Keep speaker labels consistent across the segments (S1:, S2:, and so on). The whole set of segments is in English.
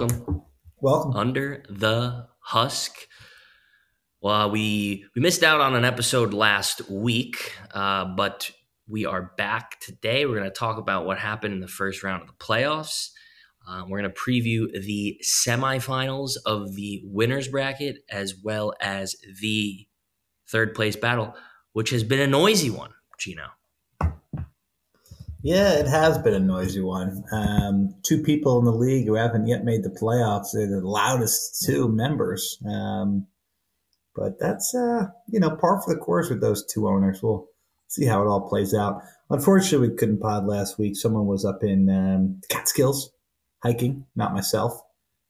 S1: welcome.
S2: Welcome.
S1: Under the Husk. Well, we we missed out on an episode last week, uh, but we are back today. We're going to talk about what happened in the first round of the playoffs. Um, we're going to preview the semifinals of the winners bracket as well as the third place battle, which has been a noisy one, Gino.
S2: Yeah, it has been a noisy one. Um, two people in the league who haven't yet made the playoffs. They're the loudest two members. Um, but that's, uh, you know, par for the course with those two owners. We'll see how it all plays out. Unfortunately, we couldn't pod last week. Someone was up in um, Catskills hiking, not myself.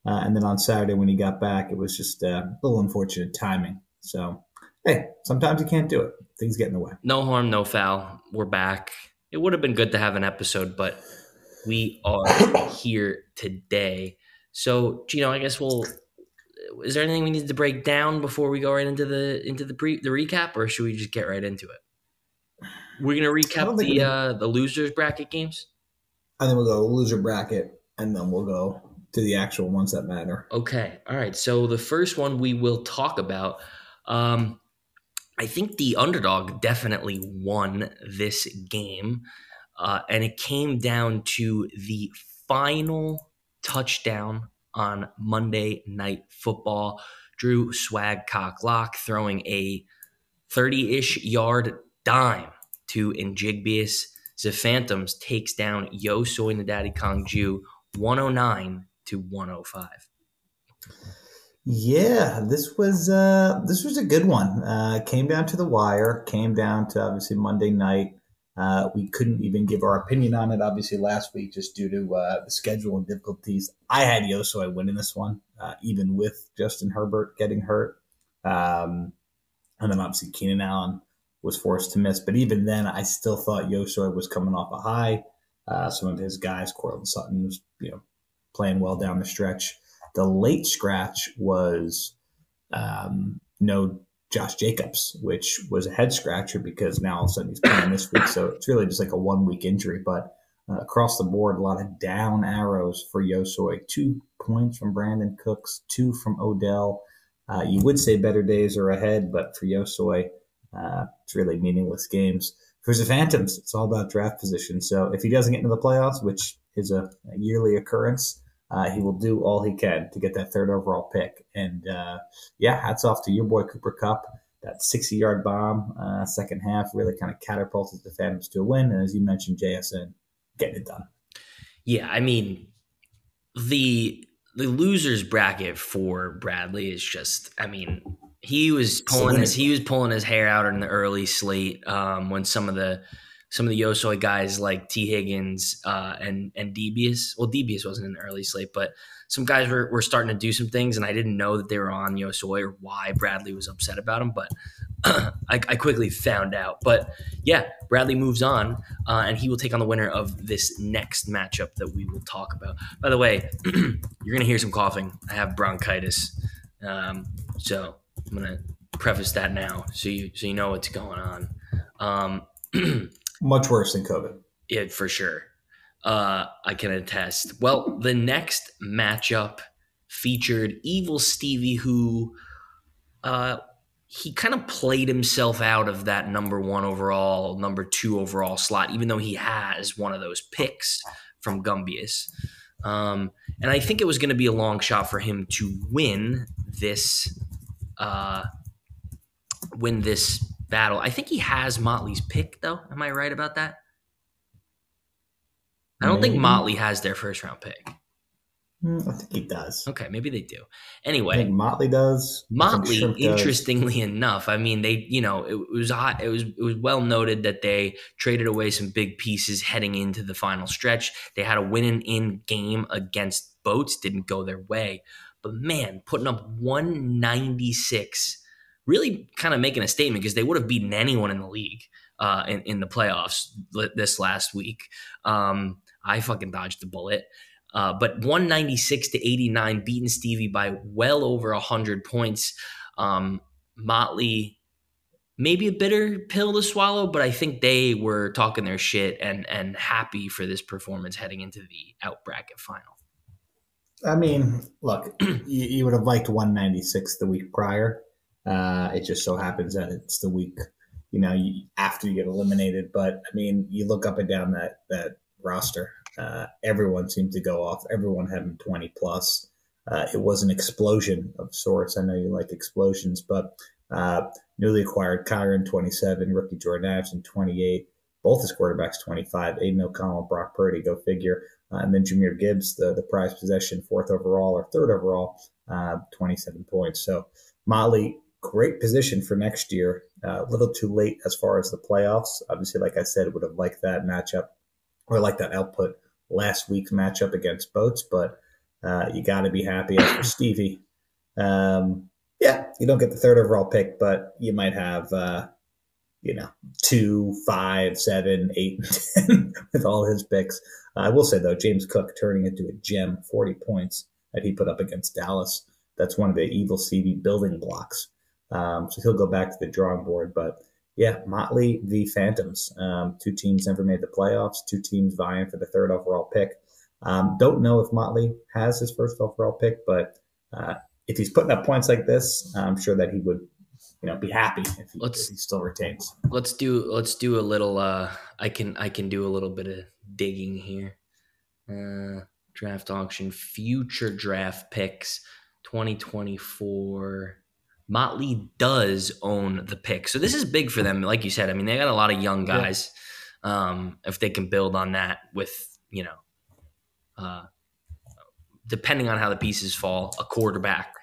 S2: Uh, and then on Saturday when he got back, it was just uh, a little unfortunate timing. So, hey, sometimes you can't do it. Things get in the way.
S1: No harm, no foul. We're back it would have been good to have an episode, but we are here today. So, Gino, I guess we'll. Is there anything we need to break down before we go right into the into the pre the recap, or should we just get right into it? We're gonna recap the uh, the losers bracket games.
S2: I think we'll go loser bracket, and then we'll go to the actual ones that matter.
S1: Okay, all right. So the first one we will talk about. Um, I think the underdog definitely won this game. Uh, and it came down to the final touchdown on Monday Night Football. Drew Swagcock Lock throwing a 30 ish yard dime to Njigbius. The Phantoms takes down Yo Soy and the Daddy Kong Ju 109 to 105.
S2: Yeah, this was uh, this was a good one. Uh, came down to the wire. Came down to obviously Monday night. Uh, we couldn't even give our opinion on it, obviously, last week just due to uh, the schedule and difficulties. I had Yosoi winning this one, uh, even with Justin Herbert getting hurt. Um, and then obviously Keenan Allen was forced to miss. But even then, I still thought Yosoi was coming off a high. Uh, some of his guys, Courtland Sutton, was you know playing well down the stretch. The late scratch was um, no Josh Jacobs, which was a head scratcher because now all of a sudden he's playing this week. So it's really just like a one week injury. But uh, across the board, a lot of down arrows for Yosoi. Two points from Brandin Cooks, two from Odell. Uh, you would say better days are ahead, but for Yosoi, uh, it's really meaningless games. For the Phantoms, it's all about draft position. So if he doesn't get into the playoffs, which is a, a yearly occurrence, uh, he will do all he can to get that third overall pick. And uh, yeah, hats off to your boy Cooper Kupp. That 60 yard bomb, uh, second half, really kind of catapulted the Phantoms to a win. And as you mentioned, JSN getting it done.
S1: Yeah, I mean, the the losers bracket for Bradley is just, I mean, he was pulling his he was pulling his hair out in the early slate um, when some of the some of the Yosoi guys like T. Higgins uh, and and Debius. Well, Debius wasn't in the early slate, but some guys were, were starting to do some things, and I didn't know that they were on Yosoi or why Bradley was upset about him, but I, I, quickly found out. But yeah, Bradley moves on, uh, and he will take on the winner of this next matchup that we will talk about. By the way, you're gonna hear some coughing. I have bronchitis, um, so I'm gonna preface that now so you so you know what's going on. Um,
S2: Much worse than COVID.
S1: Yeah, for sure. Uh, I can attest. Well, the next matchup featured Evil Stevie, who uh, he kind of played himself out of that number one overall, number two overall slot, even though he has one of those picks from Gumbius. Um, and I think it was going to be a long shot for him to win this, uh, win this battle. I think he has Motley's pick, though. Am I right about that? I don't maybe. think Motley has their first round pick.
S2: Hmm, I think he does.
S1: Okay, maybe they do. Anyway,
S2: Motley does.
S1: Motley, interestingly does. enough, I mean, they, you know, it, it was hot. It was it was well noted that they traded away some big pieces heading into the final stretch. They had a winning in game against Boats, didn't go their way, but man, putting up 196 really kind of making a statement because they would have beaten anyone in the league uh, in, in the playoffs this last week. Um, I fucking dodged the bullet. Uh, but 196 to 89, beating Stevie by well over 100 points. Um, Motley, maybe a bitter pill to swallow, but I think they were talking their shit and and happy for this performance heading into the out bracket final.
S2: I mean, look, you, you, would have liked 196 the week prior. Uh, it just so happens that it's the week, you know, you, after you get eliminated. But I mean, you look up and down that that roster. Uh, everyone seemed to go off. Everyone having 20 plus. Uh, it was an explosion of sorts. I know you like explosions, but uh, newly acquired Kyren 27, rookie Jordan Addison 28, both his quarterbacks 25, Aidan O'Connell, Brock Purdy, go figure. Uh, and then Jahmyr Gibbs, the, the prize possession, fourth overall or third overall, uh, 27 points. So Motley, great position for next year. Uh, a little too late as far as the playoffs. Obviously, like I said, would have liked that matchup or like that output last week's matchup against Boats, but uh, you got to be happy as for Stevie. Um, yeah, you don't get the third overall pick, but you might have, uh, you know, two, five, seven, eight, ten with all his picks. Uh, I will say though, James Cook turning into a gem, forty points that he put up against Dallas. That's one of the evil CV building blocks. Um, so he'll go back to the drawing board. But yeah, Motley the Phantoms. Um, two teams never made the playoffs. Two teams vying for the third overall pick. Um, don't know if Motley has his first overall pick, but uh, if he's putting up points like this, I'm sure that he would, you know, be happy if he, if he still retains.
S1: Let's do let's do a little. Uh, I can I can do a little bit of digging here. Uh, draft auction, future draft picks, 2024. Motley does own the pick, so this is big for them. Like you said, I mean, they got a lot of young guys. Yeah. Um, if they can build on that with you know uh, depending on how the pieces fall, a quarterback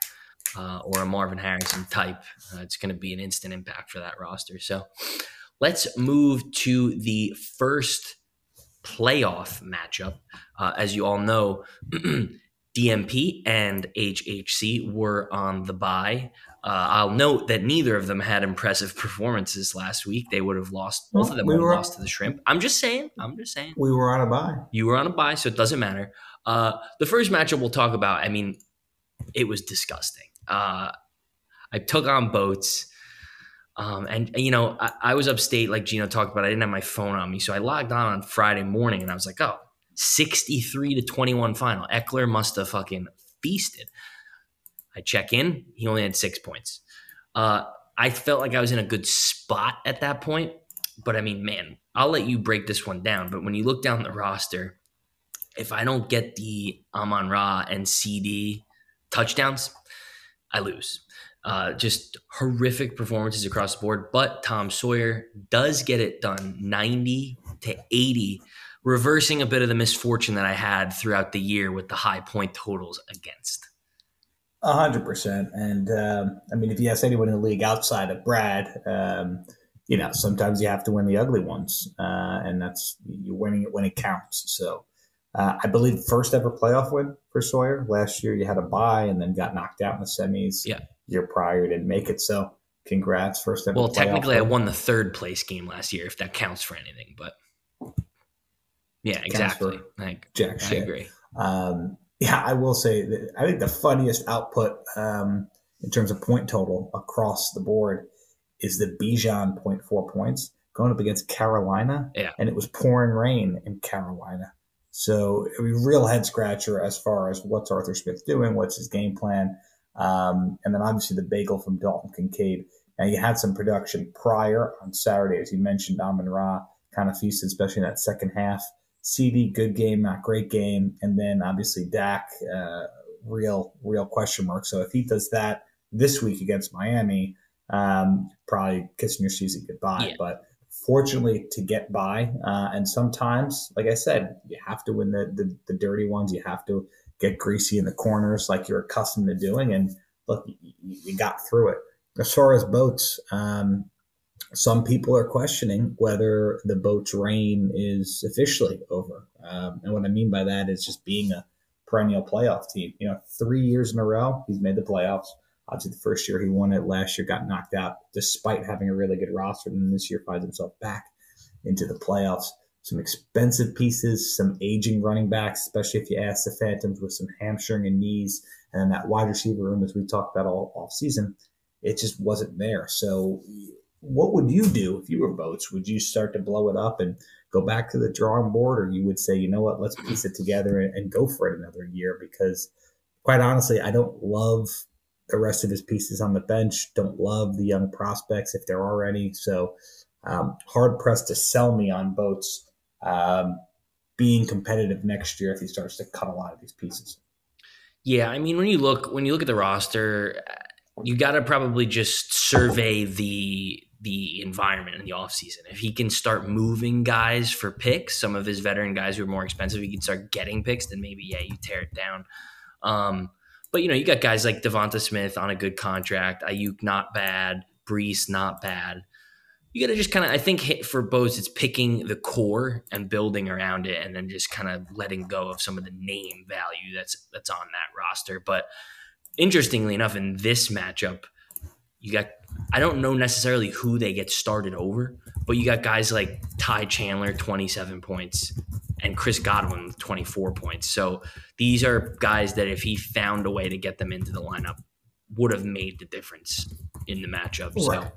S1: uh, or a Marvin Harrison type, uh, it's going to be an instant impact for that roster. So let's move to the first playoff matchup. Uh, as you all know, DMP and HHC were on the buy. Uh, I'll note that neither of them had impressive performances last week. They would have lost. Both of them we would have lost to the Shrimp. I'm just saying. I'm just saying.
S2: We were on a buy.
S1: You were on a buy, so it doesn't matter. Uh, the first matchup we'll talk about. I mean, it was disgusting. Uh, I took on boats. Um, and, and, you know, I, I, was upstate, like Gino talked about. I didn't have my phone on me, so I logged on on Friday morning, and I was like, "Oh, 63 to 21 final. Ekeler must have fucking feasted." I check in, he only had six points. Uh, I felt like I was in a good spot at that point, but I mean, man, I'll let you break this one down. But when you look down the roster, if I don't get the Amon Ra and CD touchdowns, I lose. Uh, just horrific performances across the board. But Tom Sawyer does get it done 90 to 80, reversing a bit of the misfortune that I had throughout the year with the high point totals against.
S2: A hundred percent. And um, I mean, if you ask anyone in the league outside of Brad, um, you know, sometimes you have to win the ugly ones, uh, and that's you're winning it when it counts. So, uh, I believe first ever playoff win for Sawyer last year. You had a bye and then got knocked out in the semis.
S1: Yeah,
S2: year prior didn't make it. So, congrats, first ever.
S1: Well, technically, win. I won the third place game last year, if that counts for anything. But yeah, exactly. Like, Jack I agree.
S2: Um, yeah, I will say that I think the funniest output um, in terms of point total across the board is the Bijan point four points going up against Carolina.
S1: Yeah.
S2: And it was pouring rain in Carolina. So a real head scratcher as far as what's Arthur Smith doing, what's his game plan. Um, and then obviously the bagel from Dalton Kincaid. Now you had some production prior on Saturday, as you mentioned, Amon Ra kind of feasted, especially in that second half. CD, good game, not great game, and then obviously Dak, uh, real real question mark. So if he does that this week against Miami, um, probably kissing your season goodbye. Yeah. But fortunately, to get by, uh, and sometimes, like I said, you have to win the, the, the dirty ones. You have to get greasy in the corners, like you're accustomed to doing. And look, you, you got through it. As far as boats, um, some people are questioning whether the boat's reign is officially over. Um, and what I mean by that is just being a perennial playoff team. You know, three years in a row, he's made the playoffs. Obviously, the first year he won it, last year got knocked out despite having a really good roster. And this year finds himself back into the playoffs. Some expensive pieces, some aging running backs, especially if you ask the Phantoms with some hamstring and knees, and that wide receiver room, as we talked about all off season, it just wasn't there. So what would you do if you were Boats? Would you start to blow it up and go back to the drawing board, or you would say, you know what, let's piece it together and, and go for it another year? Because quite honestly, I don't love the rest of his pieces on the bench. Don't love the young prospects if there are any. So um, hard pressed to sell me on Boats um, being competitive next year if he starts to cut a lot of these pieces.
S1: Yeah, I mean when you look when you look at the roster, you got to probably just survey the the environment in the offseason. If he can start moving guys for picks, some of his veteran guys who are more expensive, he can start getting picks, then maybe yeah, you tear it down. Um, but you know, you got guys like DeVonta Smith on a good contract, Aiyuk not bad, Breece not bad. You got to just kind of, I think, for Boats, it's picking the core and building around it, and then just kind of letting go of some of the name value that's that's on that roster. But interestingly enough, in this matchup, you got I don't know necessarily who they get started over, but you got guys like Ty Chandler, 27 points, and Chris Godwin with 24 points. So these are guys that if he found a way to get them into the lineup, would have made the difference in the matchup. Right. So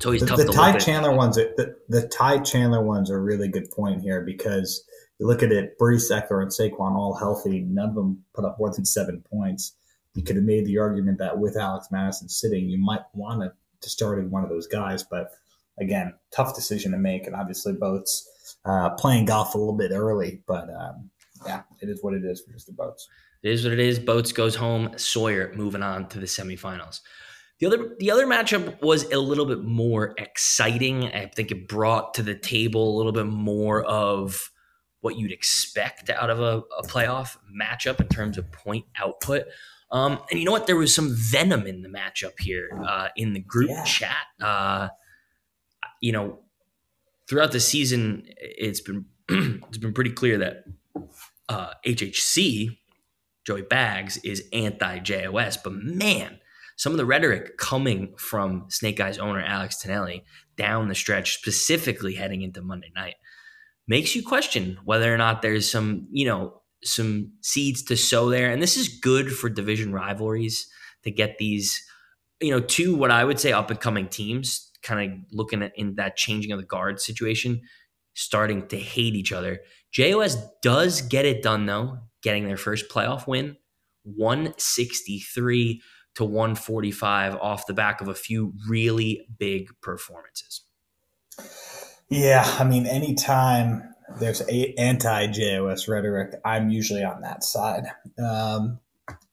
S2: so he's the, tough. The Ty Chandler ones, are, the, the Ty Chandler ones are a really good point here because you look at it, Breece Ekeler and Saquon all healthy, none of them put up more than seven points. You could have made the argument that with Alex Mattison sitting, you might want to, to start in one of those guys, but again, tough decision to make, and obviously boats uh, playing golf a little bit early, but um, yeah, it is what it is for Mr. boats.
S1: It is what it is. Boats goes home. Sawyer moving on to the semifinals. The other the other matchup was a little bit more exciting. I think it brought to the table a little bit more of what you'd expect out of a, a playoff matchup in terms of point output. Um, and you know what? There was some venom in the matchup here uh, in the group yeah. chat. Uh, you know, throughout the season, it's been it's been pretty clear that uh, HHC Joey Bags is anti JOS, but man, some of the rhetoric coming from Snake Eyes owner Alex Tonelli down the stretch, specifically heading into Monday night, makes you question whether or not there's some, you know, some seeds to sow there. And this is good for division rivalries to get these, you know, two what I would say up and coming teams kind of looking at in that changing of the guard situation, starting to hate each other. JOS does get it done though, getting their first playoff win, 163 to 145 off the back of a few really big performances.
S2: Yeah, I mean, anytime there's anti JOS rhetoric, I'm usually on that side. Um,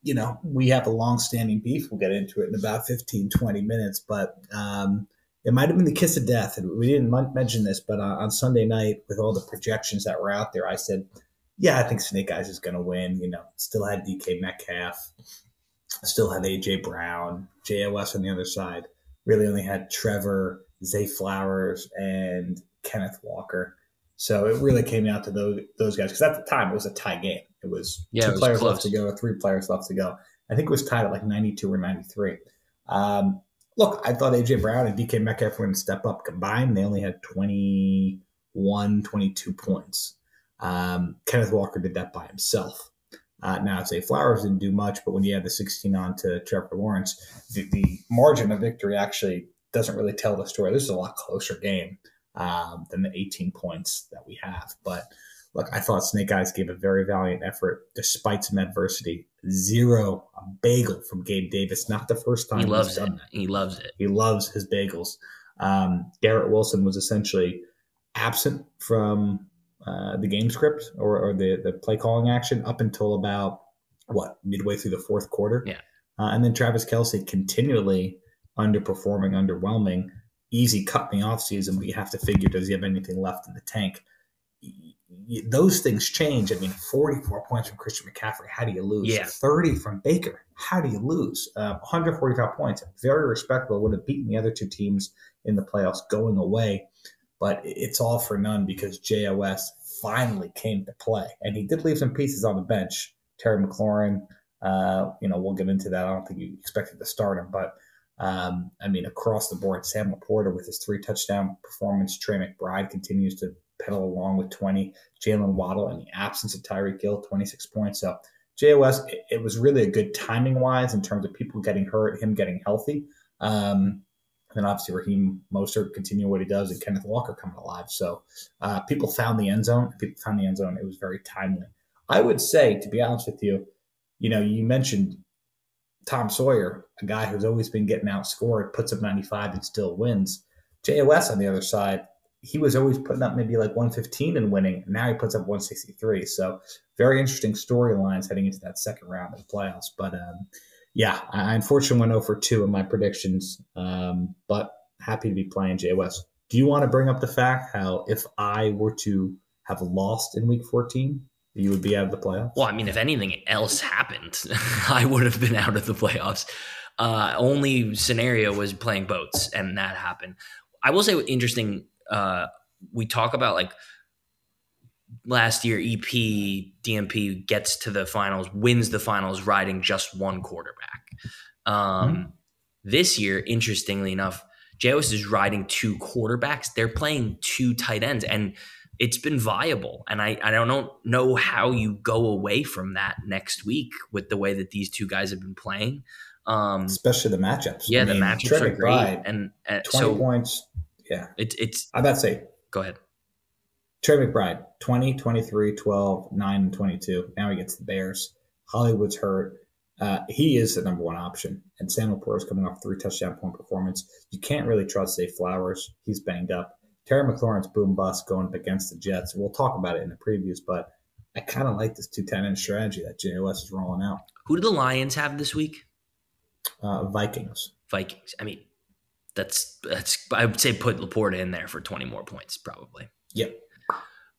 S2: you know, we have a long standing beef. We'll get into it in about 15, 20 minutes, but um, it might have been the kiss of death. And we didn't mention this, but on Sunday night, with all the projections that were out there, I said, yeah, I think Snake Eyes is going to win. You know, still had DK Metcalf still had AJ Brown, JOS on the other side. Really only had Trevor, Zay Flowers, and Kenneth Walker. So it really came down to those those guys because at the time it was a tie game. It was yeah, two it was players close. left to go, three players left to go. I think it was tied at like 92 or 93. Um, look, I thought AJ Brown and DK Metcalf were going to step up combined. They only had 21, 22 points. Um, Kenneth Walker did that by himself. Uh, now, I'd say Flowers didn't do much, but when you add the 16 on to Trevor Lawrence, the, the, margin of victory actually doesn't really tell the story. This is a lot closer game um, than the 18 points that we have. But look, I thought Snake Eyes gave a very valiant effort despite some adversity. Zero a bagel from Gabe Davis. Not the first time
S1: he loves it. He loves it.
S2: He loves his bagels. Um, Garrett Wilson was essentially absent from uh, the game script or, or, the, the play calling action up until about what midway through the fourth quarter.
S1: Yeah.
S2: Uh, and then Travis Kelce continually underperforming, underwhelming. Easy cut in the offseason, but you have to figure does he have anything left in the tank? Those things change. I mean, 44 points from Christian McCaffrey. How do you lose?
S1: Yeah.
S2: 30 from Baker. How do you lose? Uh, 145 points. Very respectable. Would have beaten the other two teams in the playoffs going away but it's all for none because JOS finally came to play. And he did leave some pieces on the bench. Terry McLaurin, uh, you know, we'll get into that. I don't think you expected to start him, but um, I mean, across the board, Sam LaPorta with his three touchdown performance, Trey McBride continues to pedal along with 20, Jalen Waddle in the absence of Tyreek Hill, 26 points. So JOS, it, it was really a good timing wise in terms of people getting hurt, him getting healthy. Um, And obviously, Raheem Mostert continuing what he does, and Kenneth Walker coming alive. So uh, people found the end zone. People found the end zone. It was very timely. I would say, to be honest with you, you know, you mentioned Tom Sawyer, a guy who's always been getting outscored, puts up 95 and still wins. JOS on the other side, he was always putting up maybe like 115 and winning. Now he puts up 163. So very interesting storylines heading into that second round of the playoffs. But um, yeah, I unfortunately went over two in my predictions, um, but happy to be playing JOS. Do you want to bring up the fact how if I were to have lost in week 14, you would be out of the playoffs?
S1: Well, I mean, if anything else happened, I would have been out of the playoffs. Uh, only scenario was playing boats, and that happened. I will say, interesting. Uh, we talk about like last year, EP DMP gets to the finals, wins the finals, riding just one quarterback. Um, mm-hmm. This year, interestingly enough, JOS is riding two quarterbacks. They're playing two tight ends, and it's been viable. And I, I don't know how you go away from that next week with the way that these two guys have been playing. Um,
S2: Especially the matchups.
S1: Yeah, I mean, the matchups Trey are great. and
S2: uh, 20 so points. Yeah.
S1: It's, it's,
S2: I about to say,
S1: go ahead.
S2: Trey McBride, 20, 23, 12, 9, and 22. Now he gets the Bears. Hollywood's hurt. Uh, he is the number one option. And Sam LaPorta is coming off three touchdown point performance. You can't really trust Zay Flowers. He's banged up. Terry McLaurin's boom bust going up against the Jets. We'll talk about it in the previews, but I kind of like this two tight end strategy that JOS is rolling out.
S1: Who do the Lions have this week?
S2: Uh, Vikings.
S1: Vikings. I mean, that's that's I would say put LaPorta in there for twenty more points probably.
S2: Yep.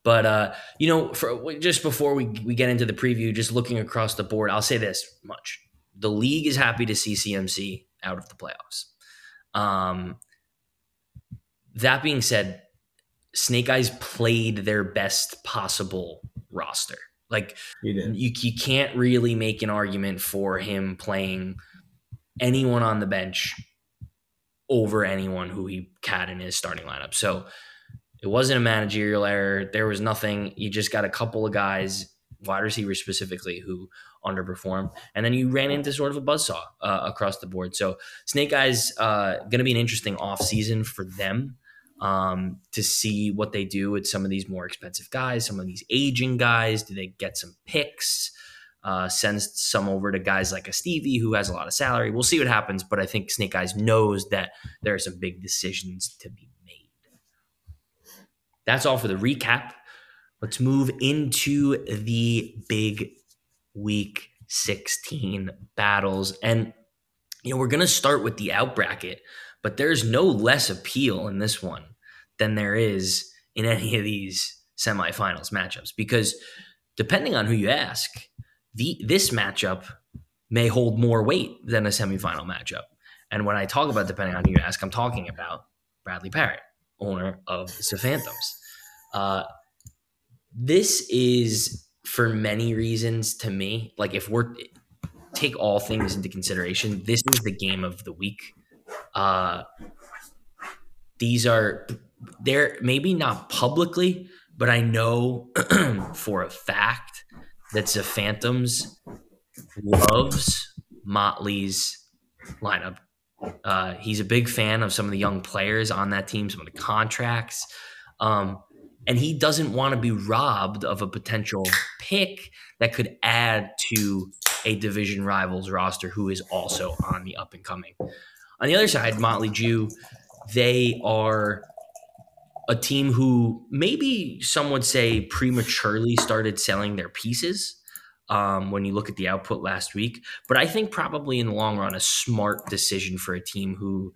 S1: But uh, you know, for just before we we get into the preview, just looking across the board, I'll say this much: the league is happy to see CMC out of the playoffs. Um, that being said, Snake Eyes played their best possible roster. Like you, you can't really make an argument for him playing anyone on the bench over anyone who he had in his starting lineup. So it wasn't a managerial error. There was nothing. You just got a couple of guys, wide receivers specifically, who underperformed, and then you ran into sort of a buzzsaw uh, across the board. So Snake Eyes uh, going to be an interesting off season for them um, to see what they do with some of these more expensive guys, some of these aging guys. Do they get some picks? Uh, send some over to guys like a Stevie who has a lot of salary. We'll see what happens, but I think Snake Eyes knows that there are some big decisions to be made. That's all for the recap. Let's move into the big week 16 battles. And, you know, we're going to start with the out bracket, but there's no less appeal in this one than there is in any of these semifinals matchups because depending on who you ask, the this matchup may hold more weight than a semifinal matchup. And when I talk about depending on who you ask, I'm talking about Bradley Parrott, owner of the Phantoms. Uh, this is for many reasons to me. Like if we're take all things into consideration, this is the game of the week. Uh, these are they're maybe not publicly, but I know for a fact that the Phantoms loves Motley's lineup. Uh, he's a big fan of some of the young players on that team, some of the contracts. Um, and he doesn't want to be robbed of a potential pick that could add to a division rivals roster who is also on the up and coming. On the other side, Motley Jew, they are a team who maybe some would say prematurely started selling their pieces um, when you look at the output last week. But I think probably in the long run, a smart decision for a team who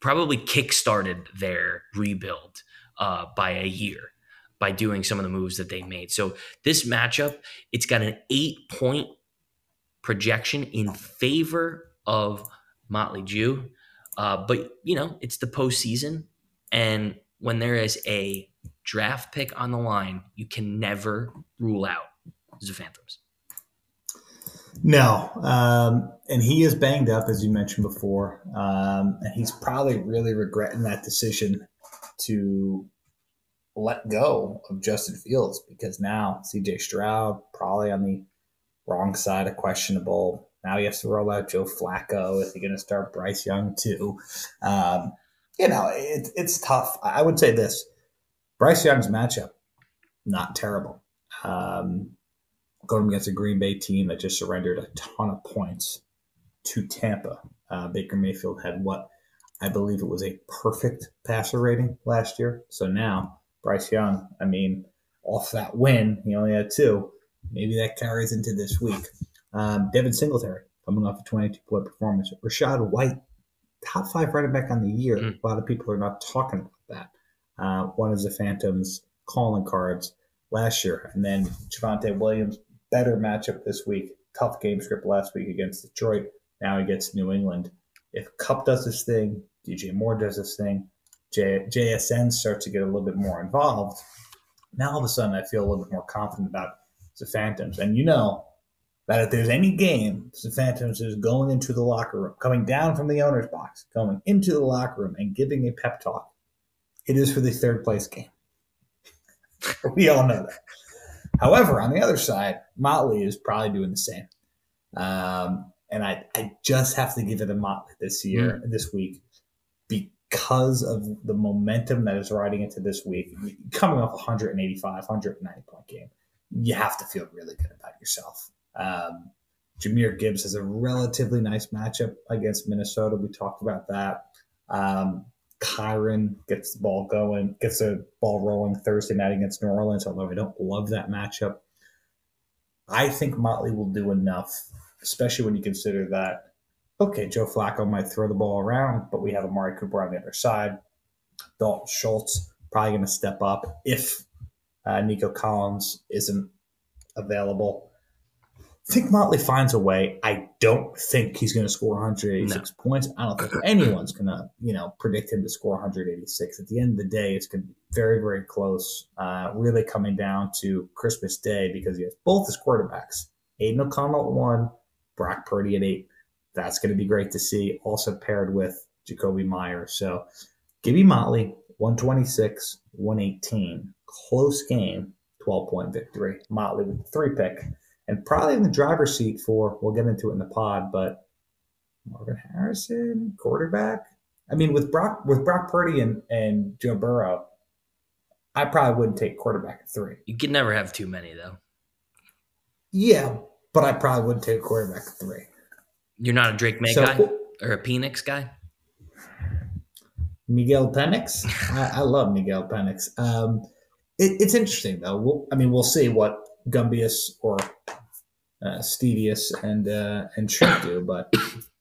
S1: probably kickstarted their rebuild uh, by a year by doing some of the moves that they made. So this matchup, it's got an eight point projection in favor of Motley Jew. Uh, but you know, it's the postseason. And when there is a draft pick on the line, you can never rule out the Phantoms.
S2: No, um, and he is banged up, as you mentioned before, um, and he's probably really regretting that decision to let go of Justin Fields because now CJ Stroud probably on the wrong side of questionable. Now he has to roll out Joe Flacco. Is he going to start Bryce Young too? Um, you know, it, it's tough. I would say this Bryce Young's matchup, not terrible. Um, going against a Green Bay team that just surrendered a ton of points to Tampa. Uh, Baker Mayfield had what I believe it was a perfect passer rating last year. So now Bryce Young, I mean, off that win, he only had two. Maybe that carries into this week. Um, Devin Singletary coming off a 22 point performance. Rachaad White, top five running back on the year. Mm. A lot of people are not talking about that. Uh, one of the Phantoms calling cards last year. And then Javonte Williams, better matchup this week. Tough game script last week against Detroit. Now he gets New England. If Kupp does this thing, DJ Moore does this thing, J- JSN starts to get a little bit more involved. Now all of a sudden, I feel a little bit more confident about the Phantoms. And you know that if there's any game, the Phantoms is going into the locker room, coming down from the owner's box, going into the locker room and giving a pep talk, it is for the third place game. we all know that. However, on the other side, Motley is probably doing the same. Um, and I, I just have to give it a Motley this year, mm. this week, because of the momentum that is riding into this week. Coming off 185, 190 point game, you have to feel really good about yourself. Um, Jahmyr Gibbs has a relatively nice matchup against Minnesota. We talked about that. Um, Kyren gets the ball going, gets the ball rolling Thursday night against New Orleans, although I don't love that matchup. I think Motley will do enough, especially when you consider that, okay, Joe Flacco might throw the ball around, but we have Amari Cooper on the other side. Dalton Schultz probably going to step up if uh, Nico Collins isn't available. I think Motley finds a way. I don't think he's going to score 186 no. points. I don't think anyone's going to, you know, predict him to score 186. At the end of the day, it's going to be very, very close. Uh, really coming down to Christmas Day because he has both his quarterbacks, Aidan O'Connell at one, Brock Purdy at eight. That's going to be great to see. Also paired with Jakobi Meyers. So Gibby Motley 126, 118. Close game, 12 point victory. Motley with three pick and probably in the driver's seat for, we'll get into it in the pod, but Marvin Harrison, quarterback. I mean, with Brock with Brock Purdy and, and Joe Burrow, I probably wouldn't take quarterback at three.
S1: You could never have too many, though.
S2: Yeah, but I probably wouldn't take quarterback at three.
S1: You're not a Drake Maye so, guy or a Penix guy?
S2: Miguel Penix? I, I, love Miguel Penix. Um, it, it's interesting, though. We'll, I mean, we'll see what Gumbius or uh, Stevius and uh, and Trent do, but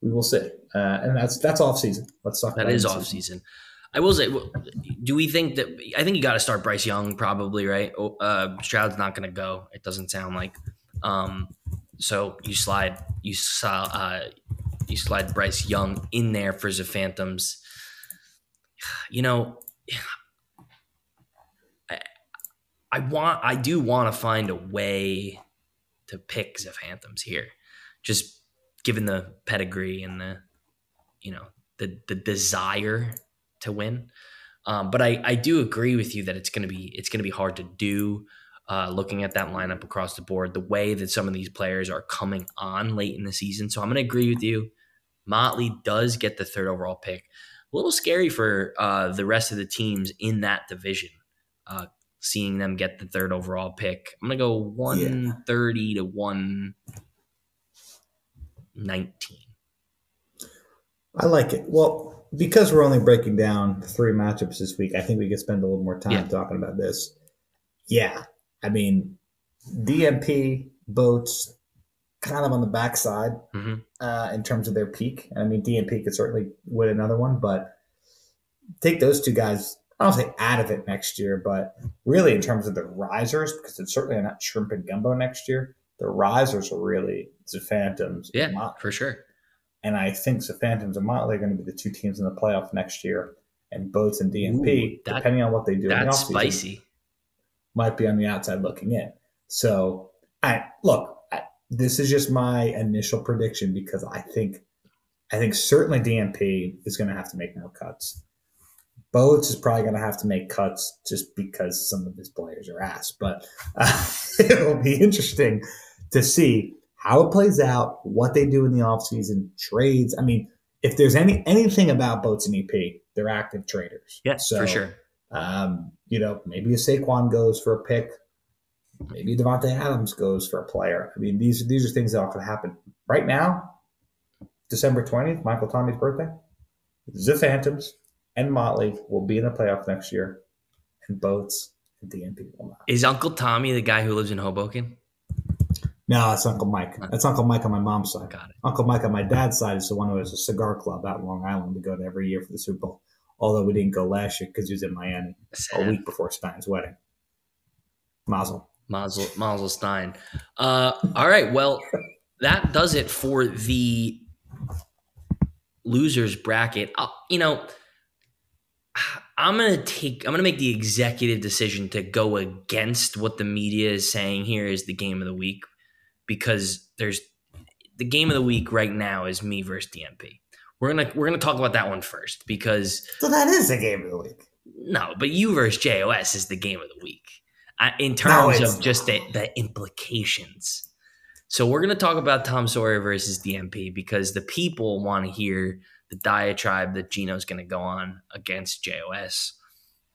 S2: we will see. Uh, and that's that's off season. Let's talk.
S1: That is off season. I will say, do we think that? I think you got to start Bryce Young, probably right. Oh, uh, Stroud's not going to go. It doesn't sound like. Um, so you slide you saw uh, you slide Bryce Young in there for the Phantoms. You know, I want I do want to find a way to pick the Phantoms here, just given the pedigree and the you know the the desire to win. Um, but I, I do agree with you that it's gonna be it's gonna be hard to do. Uh, looking at that lineup across the board, the way that some of these players are coming on late in the season. So I'm going to agree with you. Motley does get the third overall pick. A little scary for uh, the rest of the teams in that division. Uh, seeing them get the third overall pick. I'm gonna go 130 yeah. to 119.
S2: I like it. Well, because we're only breaking down three matchups this week, I think we could spend a little more time yeah. talking about this. Yeah. I mean, DMP boats kind of on the backside mm-hmm. uh, in terms of their peak. I mean, DMP could certainly win another one, but take those two guys I don't say out of it next year, but really in terms of the risers, because it's certainly not shrimp and gumbo next year. The risers are really the Phantoms.
S1: Yeah, for sure.
S2: And I think the Phantoms and Motley are going to be the two teams in the playoff next year. And Boats and DMP, Ooh, that, depending on what they do,
S1: that's spicy.
S2: Might be on the outside looking in. So, I look. I, this is just my initial prediction because I think, I think certainly DMP is going to have to make more cuts. Boats is probably going to have to make cuts just because some of his players are ass. But uh, it'll be interesting to see how it plays out, what they do in the offseason, trades. I mean, if there's any anything about Boats and EP, they're active traders.
S1: Yeah, so, for sure.
S2: Um, you know, maybe a Saquon goes for a pick. Maybe Davante Adams goes for a player. I mean, these these are things that can happen right now. December twentieth, Michael Tommy's birthday. The Phantoms and Motley will be in the playoff next year, and Boats and DMP will not.
S1: Is Uncle Tommy the guy who lives in Hoboken?
S2: No, it's Uncle Mike. That's Uncle Mike on my mom's side.
S1: Got it.
S2: Uncle Mike on my dad's side is the one who has a cigar club out in Long Island to go to every year for the Super Bowl. Although we didn't go last year because he was in Miami Sad. a week before Stein's wedding. Mazel.
S1: Mazel, Mazel Stein. Uh, all right. Well, that does it for the losers bracket. Uh, you know, I'm gonna take. I'm gonna make the executive decision to go against what the media is saying here is the game of the week because there's the game of the week right now is me versus DMP. We're gonna we're gonna talk about that one first because
S2: so that is the game of the week.
S1: No, but you versus JOS is the game of the week uh, in terms no, of just the, the implications. So we're gonna talk about Tom Sawyer versus DMP because the people want to hear the diatribe that Gino's gonna go on against JOS.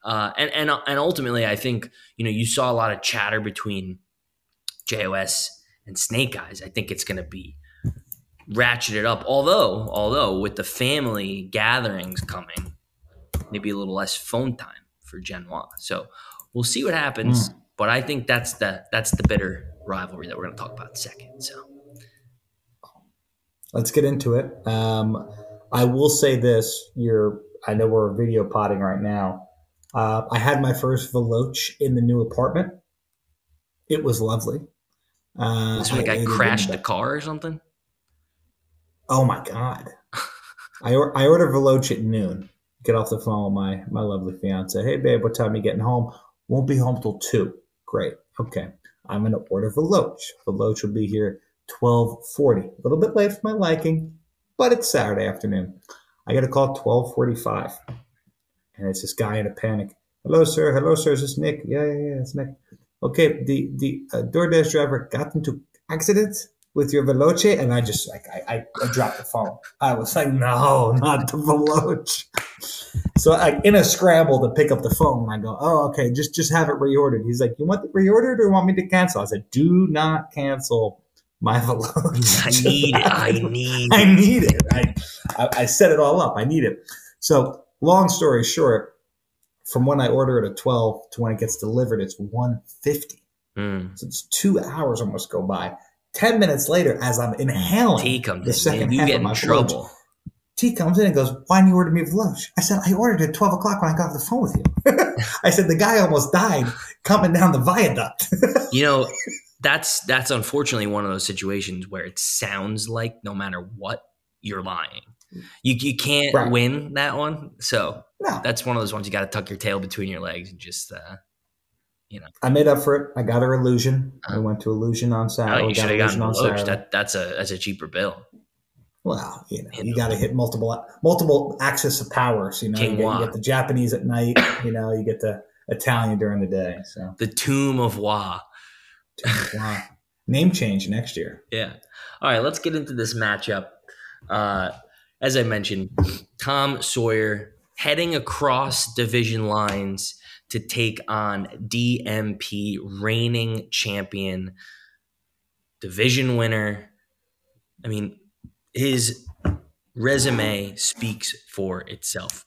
S1: Uh, and and and ultimately, I think you know you saw a lot of chatter between JOS and Snake Eyes. I think it's going to be ratcheted up. Although, although with the family gatherings coming, maybe a little less phone time for Genoa. So we'll see what happens. Mm. But I think that's the that's the bitter rivalry that we're going to talk about second. So
S2: let's get into it. Um, I will say this: you're. I know we're video potting right now. Uh, I had my first Veloce in the new apartment. It was lovely.
S1: Uh, so like I, crashed a car or something.
S2: Oh my god! I or, I ordered Veloce at noon. Get off the phone with my my lovely fiance. Hey babe, what time are you getting home? Won't be home till two. Great. Okay, I'm gonna order Veloce. Veloce will be here twelve forty. A little bit late for my liking, but it's Saturday afternoon. I get a call twelve forty five, and it's this guy in a panic. Hello, sir. Hello, sir. Is this Nick? Yeah, yeah, yeah. It's Nick okay, the the uh, DoorDash driver got into accident with your Veloce, and I just like I, I, I dropped the phone. I was like, no, not the Veloce. So I in a scramble to pick up the phone, I go, oh, okay, just just have it reordered. He's like, you want it reordered or want me to cancel? I said, do not cancel my Veloce.
S1: I need it. I need. It.
S2: I need it. I, I I set it all up. I need it. So long story short, from when I order it at 12 to when it gets delivered, it's 150. Mm. So it's two hours almost go by. 10 minutes later, as I'm inhaling
S1: T comes the second in. You half get of my in trouble.
S2: T comes in and goes, Why didn't you order me for lunch? I said, I ordered at 12 o'clock when I got off the phone with you. I said, The guy almost died coming down the viaduct.
S1: you know, that's that's unfortunately one of those situations where it sounds like no matter what, you're lying. You you can't right. win that one. So no. that's one of those ones you got to tuck your tail between your legs and just uh, you know.
S2: I made up for it. I got her illusion. Uh, I went to illusion on Saturday.
S1: Oh, you should have gotten on Saturday. That, that's a that's a cheaper bill.
S2: Well, you know, you, you got to hit multiple multiple axis of powers. You know, you get, you get, the Japanese at night. You know, you get the Italian during the day. So
S1: the Tomb of Wa.
S2: Name change next year.
S1: Yeah. All right, let's get into this matchup. Uh, as I mentioned, Tom Sawyer heading across division lines to take on DMP, reigning champion, division winner. I mean, his resume speaks for itself.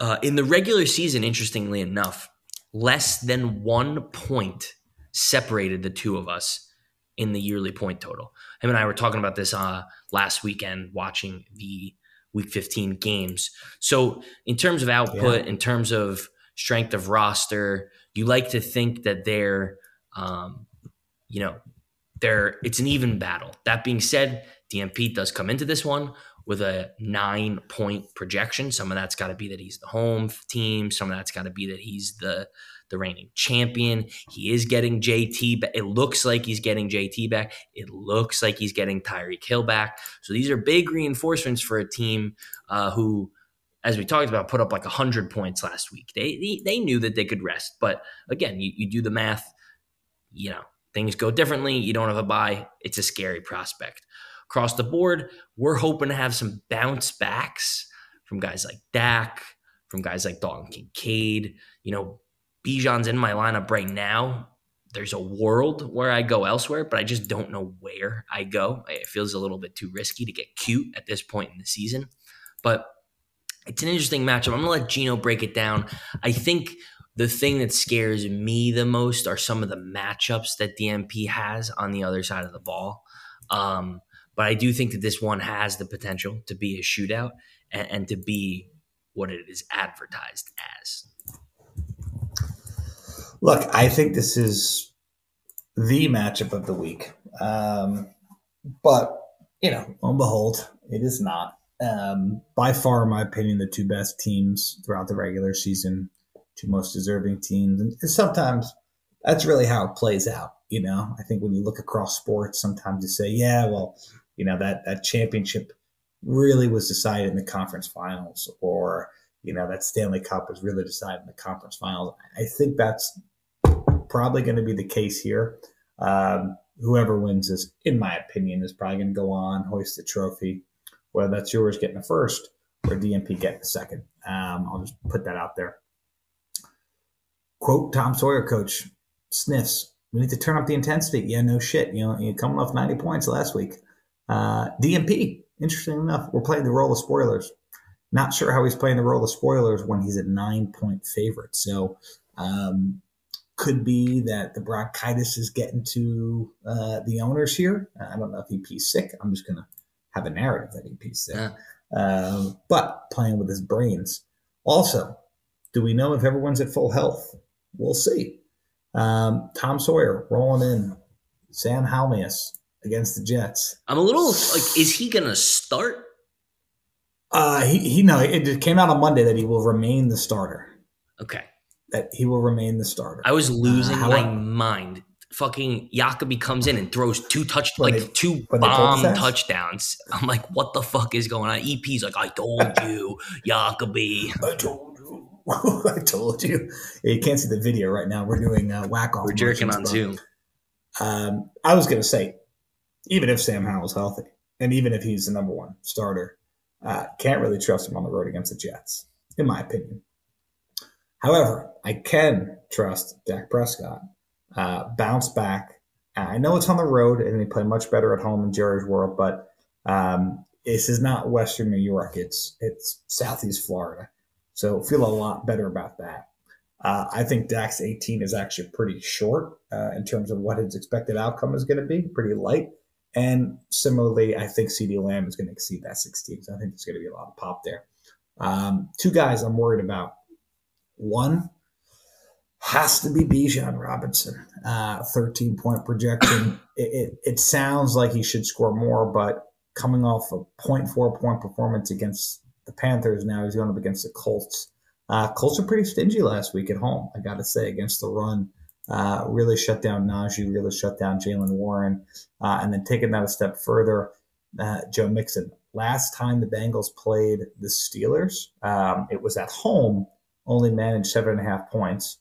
S1: Uh, in the regular season, interestingly enough, less than one point separated the two of us in the yearly point total. Him and I were talking about this uh, last weekend watching the week 15 games. So, in terms of output, yeah. in terms of strength of roster, you like to think that they're, um, you know, they're, it's an even battle. That being said, DMP does come into this one with a nine point projection. Some of that's got to be that he's the home team. Some of that's got to be that he's the the reigning champion. He is getting JT back. It looks like he's getting JT back. It looks like he's getting Tyreek Hill back. So these are big reinforcements for a team uh, who, as we talked about, put up like 100 points last week. They, they, they knew that they could rest. But again, you, you do the math, you know, things go differently. You don't have a buy. It's a scary prospect. Across the board, we're hoping to have some bounce backs from guys like Dak, from guys like Dalton Kincaid. You know, Bijan's in my lineup right now. There's a world where I go elsewhere, but I just don't know where I go. It feels a little bit too risky to get cute at this point in the season. But it's an interesting matchup. I'm going to let Gino break it down. I think the thing that scares me the most are some of the matchups that DMP has on the other side of the ball. Um, but I do think that this one has the potential to be a shootout and, and to be what it is advertised as.
S2: Look, I think this is the matchup of the week. Um, but, you know, on behold, it is not. Um, by far, in my opinion, the two best teams throughout the regular season, two most deserving teams. And sometimes that's really how it plays out. You know, I think when you look across sports, sometimes you say, yeah, well, you know, that, that championship really was decided in the conference finals or, you know, that Stanley Cup was really decided in the conference finals. I think that's probably going to be the case here. Um, whoever wins this, in my opinion, is probably going to go on, hoist the trophy, whether that's yours getting the first or DMP getting the second. Um, I'll just put that out there. Quote Tom Sawyer, coach, sniffs. We need to turn up the intensity. Yeah, no shit. You know, you're coming off 90 points last week. Uh, DMP, interesting enough, we're playing the role of spoilers. Not sure how he's playing the role of spoilers when he's a nine point favorite. So, um, could be that the bronchitis is getting to uh, the owners here. I don't know if EP's sick. I'm just going to have a narrative that EP's sick. Yeah. Um, but playing with his brains. Also, do we know if everyone's at full health? We'll see. Um, Tom Sawyer rolling in. Sam Halmias against the Jets.
S1: I'm a little like, is he going to start?
S2: Uh, he, he no, it came out on Monday that he will remain the starter.
S1: Okay
S2: that he will remain the starter.
S1: I was losing uh, my mind. Fucking Jacoby comes in and throws two touch like they, two bomb touchdowns. I'm like, what the fuck is going on? EP's like, I told you, Jacoby.
S2: I told you. I told you. Yeah, you can't see the video right now. We're doing uh, whack off.
S1: We're jerking on Zoom.
S2: Um, I was going to say, even if Sam Howell's healthy, and even if he's the number one starter, uh, can't really trust him on the road against the Jets, in my opinion. However, I can trust Dak Prescott. Uh, bounce back. I know it's on the road and they play much better at home in Jerry's world, but um, this is not Western New York. It's it's Southeast Florida, so feel a lot better about that. Uh, I think Dak's 18 is actually pretty short uh, in terms of what his expected outcome is going to be, pretty light. And similarly, I think CeeDee Lamb is going to exceed that 16. So I think there's going to be a lot of pop there. Um, two guys I'm worried about one has to be Bijan Robinson. Uh, 13 point projection. it, it, it, sounds like he should score more, but coming off a 0.4 point performance against the Panthers, now he's going up against the Colts. Uh, Colts are pretty stingy last week at home, I got to say, against the run. Uh, really shut down Najee, really shut down Jaylen Warren. Uh, and then taking that a step further, uh, Joe Mixon. Last time the Bengals played the Steelers, um, it was at home only managed seven and a half points.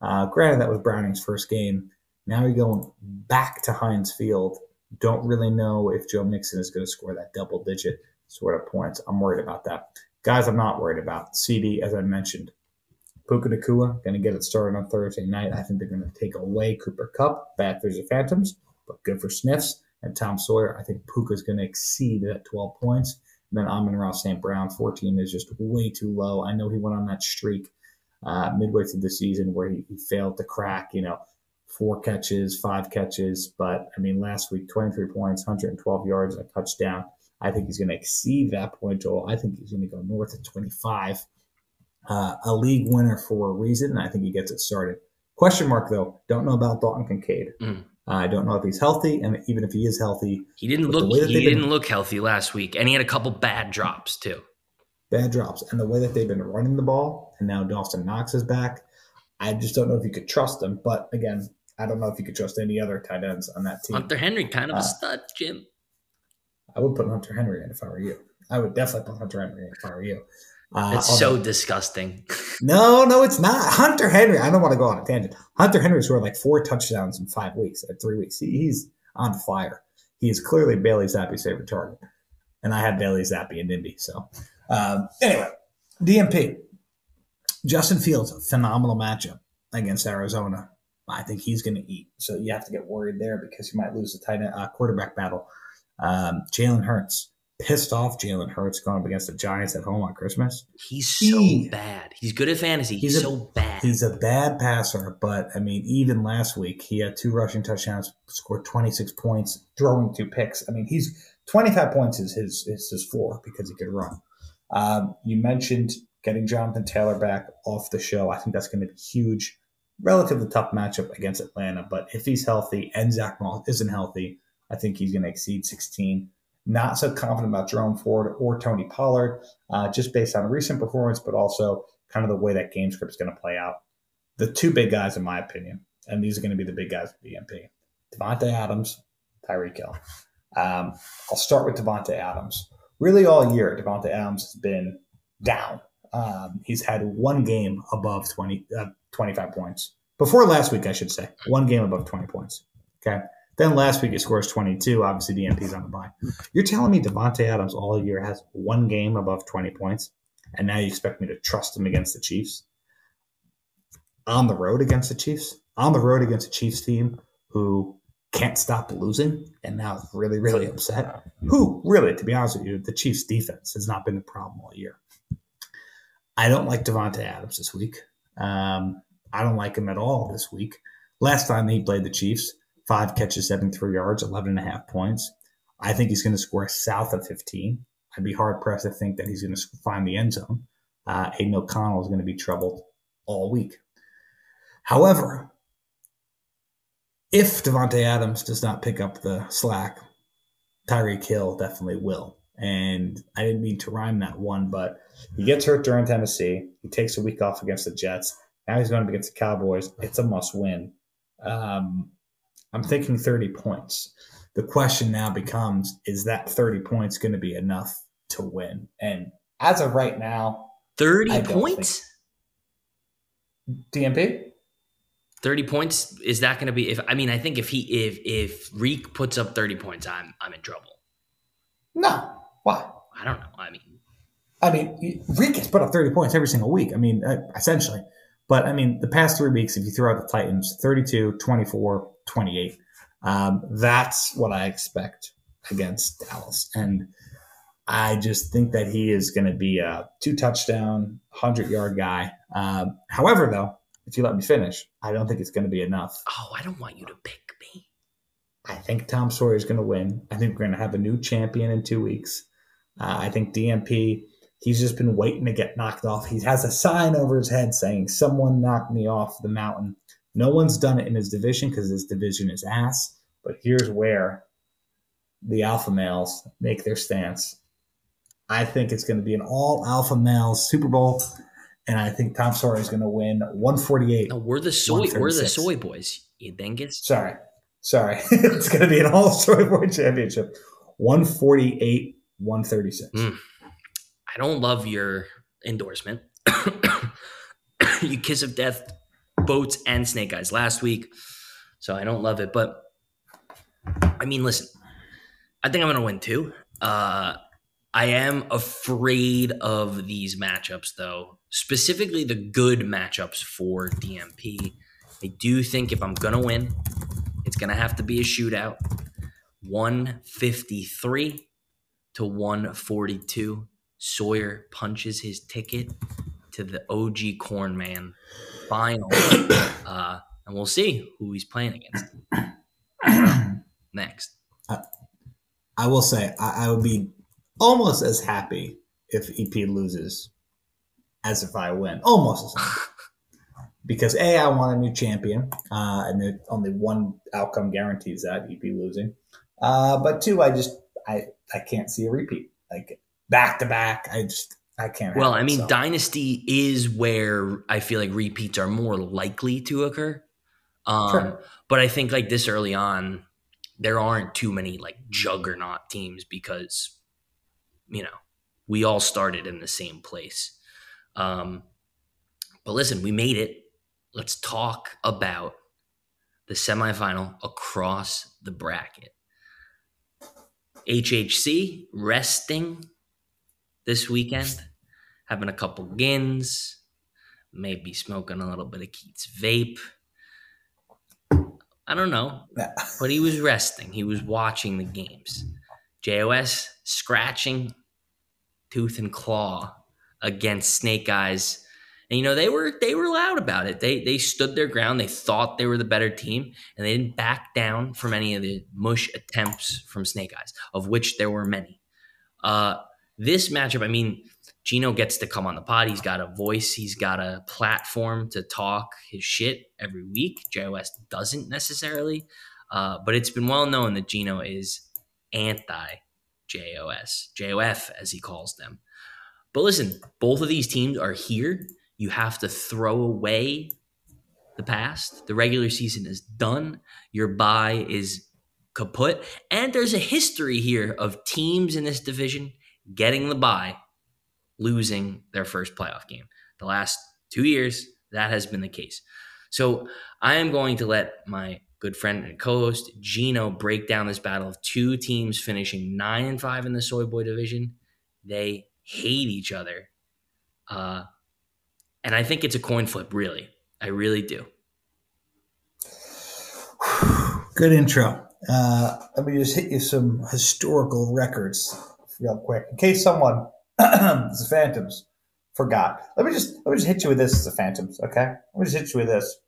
S2: Uh, granted, that was Browning's first game. Now you're going back to Heinz Field. Don't really know if Joe Mixon is going to score that double digit sort of points. I'm worried about that. Guys, I'm not worried about. CeeDee, as I mentioned, Puka Nacua going to get it started on Thursday night. I think they're going to take away Cooper Kupp. Bad for the Phantoms, but good for Sniffs. And Tom Sawyer, I think Puka is going to exceed that 12 points. And then Amon-Ra St. Brown, 14 is just way too low. I know he went on that streak uh, midway through the season where he, he failed to crack, you know, four catches, five catches. But I mean, last week, 23 points, 112 yards, a touchdown. I think he's going to exceed that point total. I think he's going to go north of 25. Uh, a league winner for a reason. I think he gets it started. Question mark though. Don't know about Dalton Kincaid. Mm. I don't know if he's healthy, and even if he is healthy,
S1: he didn't look. He didn't been, look healthy last week, and he had a couple bad drops too.
S2: Bad drops, and the way that they've been running the ball, and now Dawson Knox is back. I just don't know if you could trust them. But again, I don't know if you could trust any other tight ends on that team.
S1: Hunter Henry, kind of uh, a stud, Jim.
S2: I would put Hunter Henry in if I were you. I would definitely put Hunter Henry in if I were you.
S1: Uh, it's so disgusting.
S2: no, no, it's not. Hunter Henry. I don't want to go on a tangent. Hunter Henry scored like four touchdowns in five weeks, at uh, three weeks. He, he's on fire. He is clearly Bailey Zappe's favorite target, and I have Bailey Zappe and Indy. So um, anyway, DMP. Justin Fields, phenomenal matchup against Arizona. I think he's going to eat. So you have to get worried there because you might lose the tight end, uh, quarterback battle. Um, Jalen Hurts, pissed off Jalen Hurts going up against the Giants at home on Christmas.
S1: He's so bad. He's good at fantasy. He's, he's a, so bad.
S2: He's a bad passer, but I mean, even last week he had two rushing touchdowns, scored 26 points, throwing two picks. I mean, he's 25 points is his is his floor because he could run. Um, you mentioned getting Jonathan Taylor back off the show. I think that's going to be huge relatively tough matchup against Atlanta. But if he's healthy and Zack Moss isn't healthy, I think he's going to exceed 16. Not so confident about Jerome Ford or Tony Pollard, uh, just based on recent performance, but also kind of the way that game script is going to play out. The two big guys, in my opinion, and these are going to be the big guys for DMP Davante Adams, Tyreek Hill. Um, I'll start with Davante Adams. Really, all year, Davante Adams has been down. Um, he's had one game above 20, uh, 25 points. Before last week, I should say, one game above 20 points. Okay. Then last week he scores 22. Obviously, DMP's on the bye. You're telling me Davante Adams all year has one game above 20 points, and now you expect me to trust him against the Chiefs? On the road against the Chiefs? On the road against a Chiefs team who can't stop losing and now is really, really upset? Who, really, to be honest with you, the Chiefs defense has not been the problem all year. I don't like Davante Adams this week. Um, I don't like him at all this week. Last time he played the Chiefs, five catches, 73 yards, 11 and a half points. I think he's going to score south of 15. I'd be hard pressed to think that he's going to find the end zone. Uh, Aidan O'Connell is going to be troubled all week. However, if Davante Adams does not pick up the slack, Tyreek Hill definitely will. And I didn't mean to rhyme that one, but he gets hurt during Tennessee. He takes a week off against the Jets. Now he's going up against the Cowboys. It's a must win. Um, I'm thinking 30 points. The question now becomes is that 30 points going to be enough to win? And as of right now,
S1: 30 points?
S2: DMP?
S1: 30 points is that going to be if I mean I think if he if if Reek puts up 30 points I'm I'm in trouble.
S2: No. Why?
S1: I don't know. I mean
S2: I mean, Reek has put up 30 points every single week. I mean, uh, essentially. But I mean, the past three weeks, if you throw out the Titans, 32, 24, 28, um, that's what I expect against Dallas. And I just think that he is going to be a two touchdown, 100 yard guy. Um, however, though, if you let me finish, I don't think it's going to be enough.
S1: Oh, I don't want you to pick me.
S2: I think Tom Sawyer is going to win. I think we're going to have a new champion in two weeks. Uh, I think DMP He's just been waiting to get knocked off. He has a sign over his head saying, Someone knocked me off the mountain. No one's done it in his division because his division is ass. But here's where the alpha males make their stance. I think it's going to be an all alpha males Super Bowl, and I think Tom Sawyer is going to win 148.
S1: No, we're the soy. We're the soy boys. You think it's
S2: sorry, sorry. it's going to be an all soy boy championship. 148, 136. Mm.
S1: I don't love your endorsement. you kiss of death boats and snake eyes last week. So I don't love it. But I mean, listen, I think I'm going to win too. Uh, I am afraid of these matchups, though, specifically the good matchups for DMP. I do think if I'm going to win, it's going to have to be a shootout 153 to 142. Sawyer punches his ticket to the OG Corn Man final, uh, and we'll see who he's playing against next.
S2: Uh, I will say I, I, would be almost as happy if EP loses as if I win, almost as because a I want a new champion, uh, and only one outcome guarantees that EP losing. Uh, but two, I just I I can't see a repeat. Like back to back. I just I can't.
S1: Well, I mean, so. dynasty is where I feel like repeats are more likely to occur. Um, sure. But I think like this early on, there aren't too many like juggernaut teams because you know we all started in the same place. Um, but listen, we made it. Let's talk about the semifinal across the bracket. HHC resting this weekend, having a couple gins, maybe smoking a little bit of Keats vape. I don't know, but he was resting. He was watching the games. JOS scratching tooth and claw against Snake Eyes. And you know, they were they were loud about it. They they stood their ground. They thought they were the better team, and they didn't back down from any of the mush attempts from Snake Eyes, of which there were many. Uh, this matchup, I mean, Gino gets to come on the pod. He's got a voice. He's got a platform to talk his shit every week. JOS doesn't necessarily, uh, but it's been well known that Gino is anti JOS, JOF as he calls them. But listen, both of these teams are here. You have to throw away the past. The regular season is done. Your bye is kaput. And there's a history here of teams in this division getting the bye, losing their first playoff game. The last two years, that has been the case. So I am going to let my good friend and co-host Gino break down this battle of two teams finishing nine and five in the Soy Boy division. They hate each other. Uh, and I think it's a coin flip, really. I really do.
S2: Good intro. Uh, let me just hit you some historical records real quick, in case someone, the Phantoms, forgot. Let me just let me just hit you with this, the Phantoms. Okay, let me just hit you with this.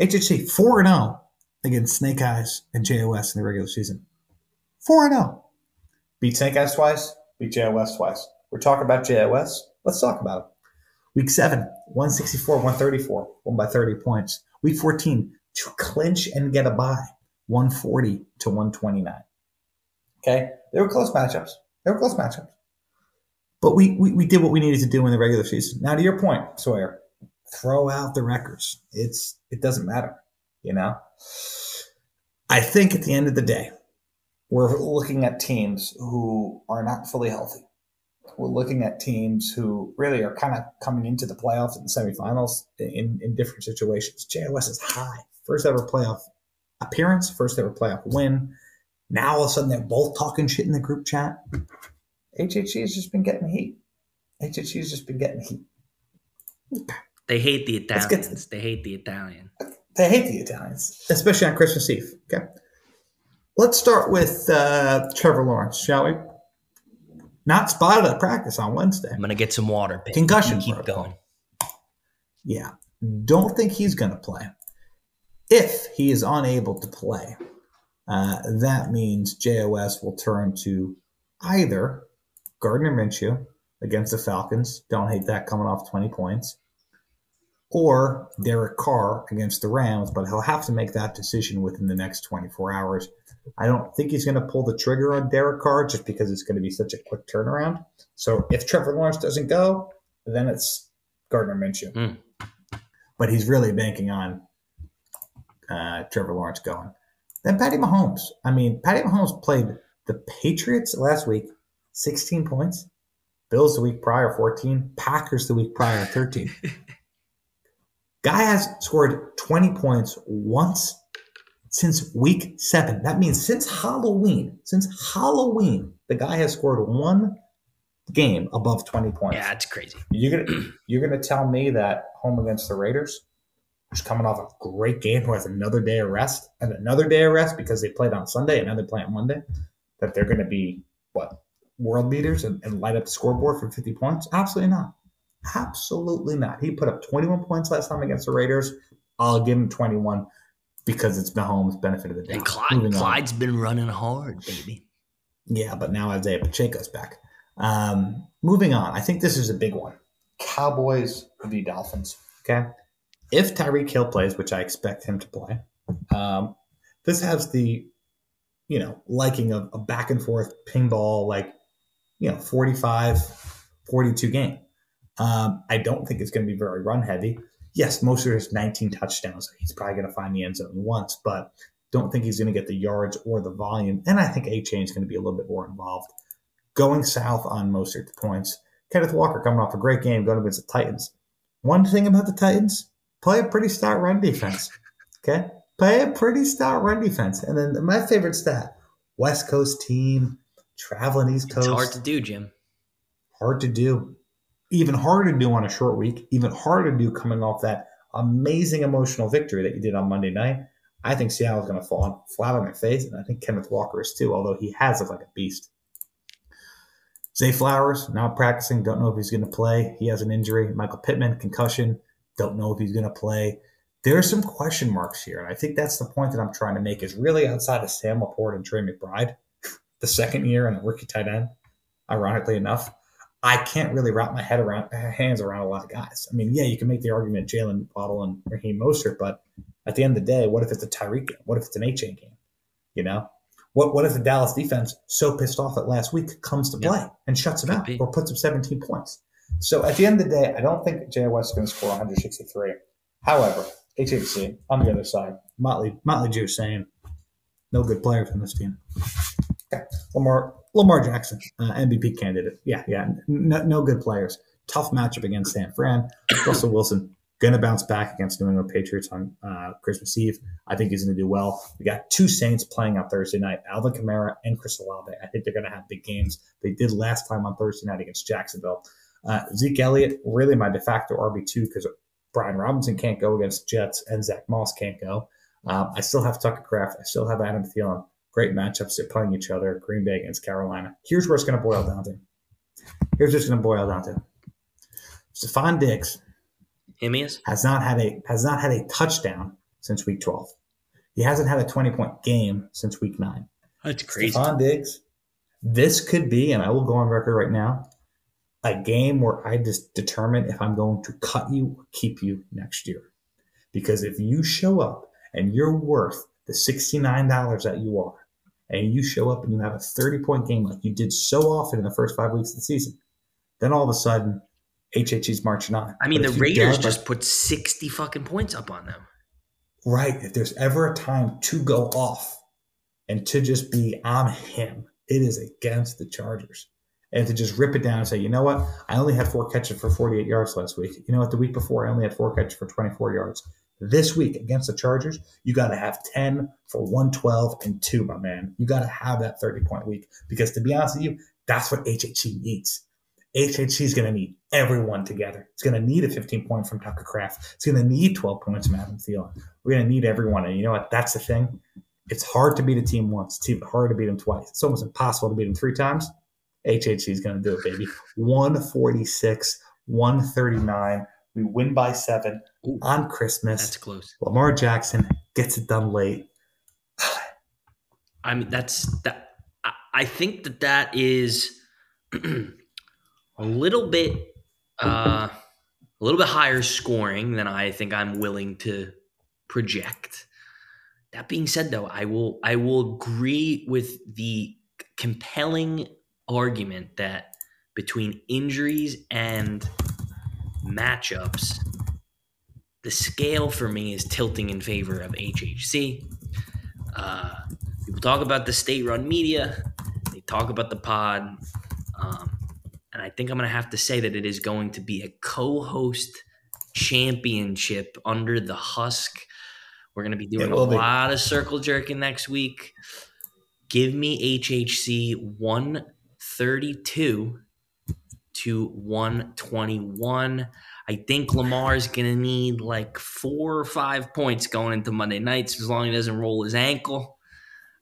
S2: HHC four and zero oh against Snake Eyes and JOS in the regular season. Four and zero. Oh. Beat Snake Eyes twice. Beat JOS twice. We're talking about JOS. Let's talk about it. Week seven, 164, 134, won by 30 points. Week 14, to clinch and get a bye, 140 to 129. Okay. They were close matchups. They were close matchups. But we, we, we did what we needed to do in the regular season. Now, to your point, Sawyer, throw out the records. It's it doesn't matter, you know. I think at the end of the day, we're looking at teams who are not fully healthy. We're looking at teams who really are kind of coming into the playoffs and the semifinals in, in different situations. JOS is high. First ever playoff appearance, first ever playoff win. Now all of a sudden they're both talking shit in the group chat. HHC has just been getting heat. HHC has just been getting heat.
S1: They hate the Italians. they hate the Italian.
S2: They hate the Italians, especially on Christmas Eve. Okay. Let's start with uh, Trevor Lawrence, shall we? Not spotted at practice on Wednesday.
S1: I'm gonna get some water.
S2: Pick. Concussion.
S1: keep protocol. going.
S2: Yeah, don't think he's gonna play. If he is unable to play, uh, that means JOS will turn to either Gardner Minshew against the Falcons. Don't hate that coming off 20 points. Or Derek Carr against the Rams, but he'll have to make that decision within the next 24 hours. I don't think he's going to pull the trigger on Derek Carr just because it's going to be such a quick turnaround. So if Trevor Lawrence doesn't go, then it's Gardner Minshew. Mm. But he's really banking on uh, Trevor Lawrence going. Then Patty Mahomes. I mean, Patty Mahomes played the Patriots last week, 16 points. Bills the week prior, 14. Packers the week prior, 13. Guy has scored 20 points once since week seven. That means since Halloween, since Halloween, the guy has scored one game above 20 points.
S1: Yeah, it's crazy.
S2: You're gonna you're gonna tell me that home against the Raiders, coming off a great game, who has another day of rest and another day of rest because they played on Sunday and now they play on Monday, that they're gonna be what world beaters and, and light up the scoreboard for 50 points? Absolutely not. Absolutely not. He put up 21 points last time against the Raiders. I'll give him 21 because it's Mahomes' benefit of the doubt.
S1: And Clyde, Clyde's on. been running hard, baby.
S2: Yeah, but now Isaiah Pacheco's back. Um, moving on, I think this is a big one. Cowboys v Dolphins. Okay, if Tyreek Hill plays, which I expect him to play, um, this has the you know liking of a back and forth ping ball, like you know 45, 42 game. Um, I don't think it's going to be very run heavy yes, most of his 19 touchdowns, he's probably going to find the end zone once, but don't think he's going to get the yards or the volume. And I think Achane is going to be a little bit more involved. Going south on most of the points, Kenneth Walker coming off a great game going against the Titans. One thing about the Titans, play a pretty stout run defense. Okay? Play a pretty stout run defense. And then my favorite stat, West Coast team, traveling East Coast.
S1: It's hard to do, Jim.
S2: Hard to do. Even harder to do on a short week, even harder to do coming off that amazing emotional victory that you did on Monday night. I think Seattle's going to fall flat on their face, and I think Kenneth Walker is too, although he has looked like a beast. Zay Flowers, not practicing, don't know if he's going to play. He has an injury. Michael Pittman, concussion, don't know if he's going to play. There are some question marks here, and I think that's the point that I'm trying to make is really outside of Sam LaPorta and Trey McBride, the second year and the rookie tight end, ironically enough, I can't really wrap my head around hands around a lot of guys. I mean, yeah, you can make the argument Jaylen Waddle and Raheem Mostert, but at the end of the day, what if it's a Tyreek game? What if it's an HA game? You know, what what if the Dallas defense, so pissed off at last week, comes to play and shuts them out be. or puts up 17 points? So at the end of the day, I don't think JOS is going to score 163. However, HHC on the other side, Motley Motley Jew saying no good players on this team. Okay. Lamar Lamar Jackson, uh, MVP candidate. Yeah, yeah. No, no, good players. Tough matchup against San Fran. Russell Wilson going to bounce back against New England Patriots on uh, Christmas Eve. I think he's going to do well. We got two Saints playing on Thursday night, Alvin Kamara and Chris Olave. I think they're going to have big games. They did last time on Thursday night against Jacksonville. Uh, Zeke Elliott, really my de facto RB2 because Brian Robinson can't go against Jets and Zack Moss can't go. Um, I still have Tucker Kraft. I still have Adam Thielen. Great matchups. They're playing each other. Green Bay against Carolina. Here's where it's going to boil down to. Here's what's going to boil down to. Stefon Diggs has not had a has not had a touchdown since week 12. He hasn't had a 20 point game since week nine.
S1: That's crazy.
S2: Stefon Diggs, this could be, and I will go on record right now, a game where I just determine if I'm going to cut you or keep you next year. Because if you show up and you're worth the $69 that you are, and you show up and you have a 30 point game like you did so often in the first five weeks of the season, then all of a sudden, HHC's marching on.
S1: I mean, the Raiders just put 60 fucking points up on them.
S2: Right. If there's ever a time to go off and to just be, I'm him, it is against the Chargers. And to just rip it down and say, you know what? I only had four catches for 48 yards last week. You know what? The week before, I only had four catches for 24 yards. This week against the Chargers, you got to have 10 for 112 and two, my man. You got to have that 30 point week because to be honest with you, that's what HHC needs. HHC is going to need everyone together. It's going to need a 15 point from Tucker Kraft. It's going to need 12 points from Adam Thielen. We're going to need everyone. And you know what? That's the thing. It's hard to beat a team once. It's even harder to beat them twice. It's almost impossible to beat them three times. HHC is going to do it, baby. 146, 139. We win by seven Ooh, on Christmas.
S1: That's close.
S2: Lamar Jackson gets it done late.
S1: I mean, that's that. I think that that is a little bit, uh, a little bit higher scoring than I think I'm willing to project. That being said, though, I will I will agree with the compelling argument that between injuries and matchups, the scale for me is tilting in favor of HHC. Uh, people talk about the state run media, they talk about the pod. Um, and I think I'm going to have to say that it is going to be a co host championship under the husk. We're going to be doing a lot of circle jerking next week. Give me HHC 132 to 121. I think Lamar is going to need like four or five points going into Monday nights as long as he doesn't roll his ankle.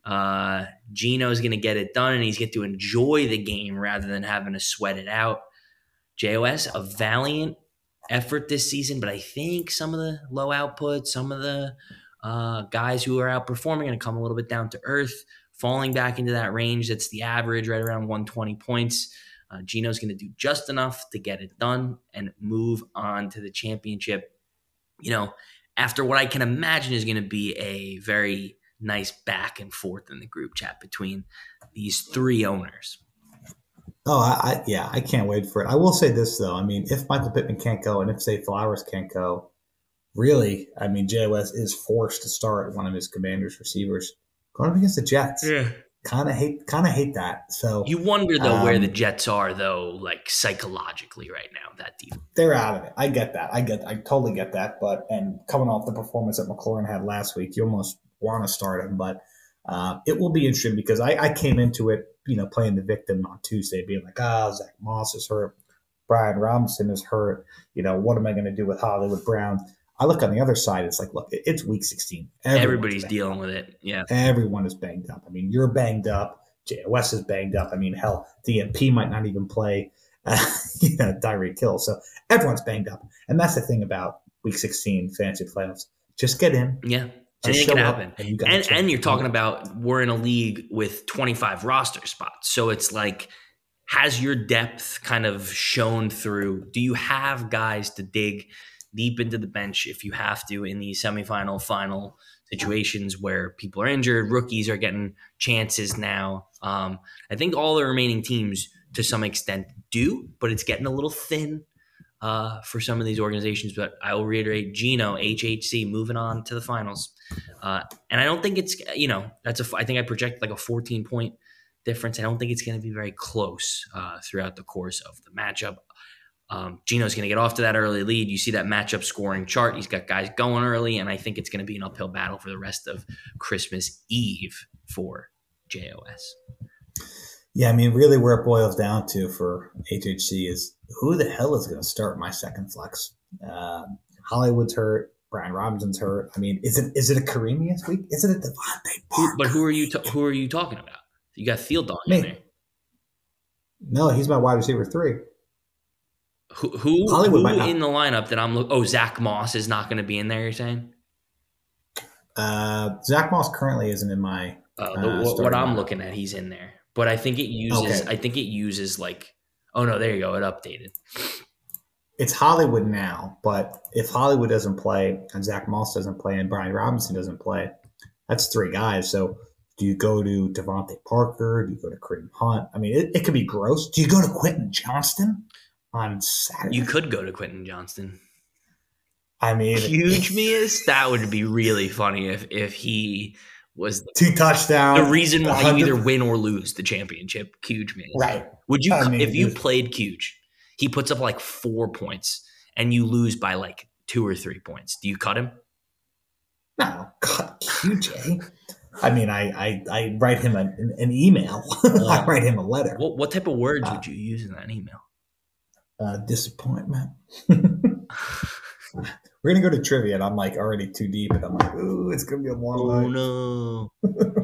S1: Uh, Gino's going to get it done and he's going to enjoy the game rather than having to sweat it out. JOS, a valiant effort this season, but I think some of the low output, some of the uh, guys who are outperforming are going to come a little bit down to earth, falling back into that range that's the average, right around 120 points. Uh, Gino's going to do just enough to get it done and move on to the championship. You know, after what I can imagine is going to be a very nice back and forth in the group chat between these three owners.
S2: Oh, I, I, yeah, I can't wait for it. I will say this though. I mean, if Michael Pittman can't go and if say Flowers can't go, really, I mean, JOS is forced to start one of his Commanders receivers going up against the Jets.
S1: Yeah.
S2: kind of hate kind of hate that. So
S1: you wonder though
S2: um,
S1: where the Jets are though, like psychologically right now. That deep,
S2: they're out of it. I get that. I get. I totally get that. But and coming off the performance that McLaurin had last week, you almost want to start him. But uh, it will be interesting because I, I came into it, you know, playing the victim on Tuesday, being like, ah, oh, Zack Moss is hurt, Brian Robinson is hurt. You know, what am I going to do with Hollywood Brown? I look on the other side. It's like, look, it's week 16.
S1: Everyone's Everybody's dealing up. with it. Yeah.
S2: Everyone is banged up. I mean, you're banged up. JOS is banged up. I mean, hell, DMP might not even play, uh, you know, Tyreek Hill. So everyone's banged up. And that's the thing about week 16 fantasy playoffs. Just get in.
S1: Yeah. And it can happen. And, you and, and you're talking about we're in a league with 25 roster spots. So it's like, has your depth kind of shown through? Do you have guys to dig deep into the bench if you have to in these semifinal, final situations where people are injured. Rookies are getting chances now. Um, I think all the remaining teams, to some extent, do, but it's getting a little thin uh, for some of these organizations. But I will reiterate: Gino, HHC, moving on to the finals, uh, and I don't think it's you know that's a. I think I project like a 14 point difference. I don't think it's going to be very close uh, throughout the course of the matchup. Um, Gino's going to get off to that early lead. You see that matchup scoring chart. He's got guys going early, and I think it's going to be an uphill battle for the rest of Christmas Eve for JOS.
S2: Yeah, I mean, really, where it boils down to for HHC is who the hell is going to start my second flex? Uh, Hollywood's hurt. Brian Robinson's hurt. I mean, is it is it a Karimi this week? Is it a DeVante Parker?
S1: But who are you ta- who are you talking about? You got Field on there.
S2: No, he's my wide receiver three.
S1: Who, who, who in the lineup that I'm looking? Oh, Zack Moss is not going to be in there. You're saying?
S2: Uh, Zack Moss currently isn't in my.
S1: Uh, uh, what, what I'm looking at, he's in there, but I think it uses. Okay. I think it uses like. Oh no! There you go. It updated.
S2: It's Hollywood now, but if Hollywood doesn't play and Zack Moss doesn't play and Brian Robinson doesn't play, that's three guys. So do you go to DeVante Parker? Do you go to Kareem Hunt? I mean, it, it could be gross. Do you go to Quentin Johnston? On Saturday.
S1: You could go to Quentin Johnston.
S2: I mean,
S1: huge Mias. That would be really funny if if he was
S2: two touchdowns.
S1: The reason why 100. you either win or lose the championship. Huge Mias.
S2: Right.
S1: Would you I mean, if you played huge? He puts up like four points and you lose by like two or three points. Do you cut him?
S2: No, cut QJ. I mean, I, I, I write him an, an email. I write him a letter.
S1: What, what type of words uh, would you use in that email?
S2: Uh, disappointment. We're gonna go to trivia, and I'm like already too deep, and I'm like, ooh, it's gonna be a long
S1: oh, night. no,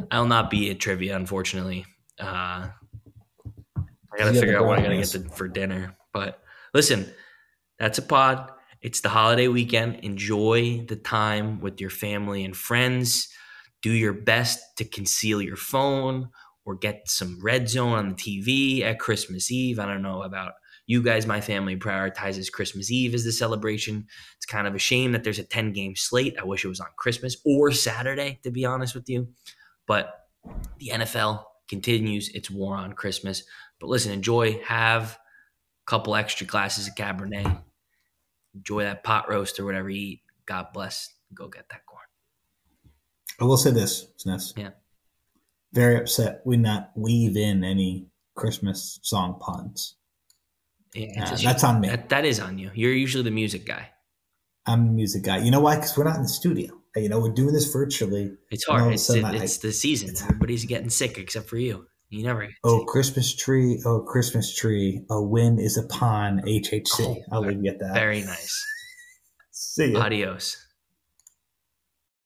S1: I'll not be at trivia, unfortunately. Uh, I gotta figure out what I gotta get to, for dinner. But listen, that's a pod. It's the holiday weekend. Enjoy the time with your family and friends. Do your best to conceal your phone or get some red zone on the TV at Christmas Eve. I don't know about you guys, my family, prioritizes Christmas Eve as the celebration. It's kind of a shame that there's a 10 game slate. I wish it was on Christmas or Saturday, to be honest with you. But the NFL continues its war on Christmas. But listen, enjoy, have a couple extra glasses of Cabernet, enjoy that pot roast or whatever you eat. God bless. Go get that corn.
S2: I will say this, Sness.
S1: Yeah.
S2: Very upset we not weave in any Christmas song puns. Yeah, that's on me.
S1: That, that is on you. You're usually the music guy.
S2: I'm the music guy. You know why? Because we're not in the studio. You know, we're doing this virtually.
S1: It's hard. It's, it, it's I, the season. It's Everybody's getting sick except for you. You never.
S2: Oh, Christmas tree! Oh, Christmas tree! A win is upon HHC. Oh, I'll leave you at that.
S1: Very nice.
S2: See you.
S1: Adios.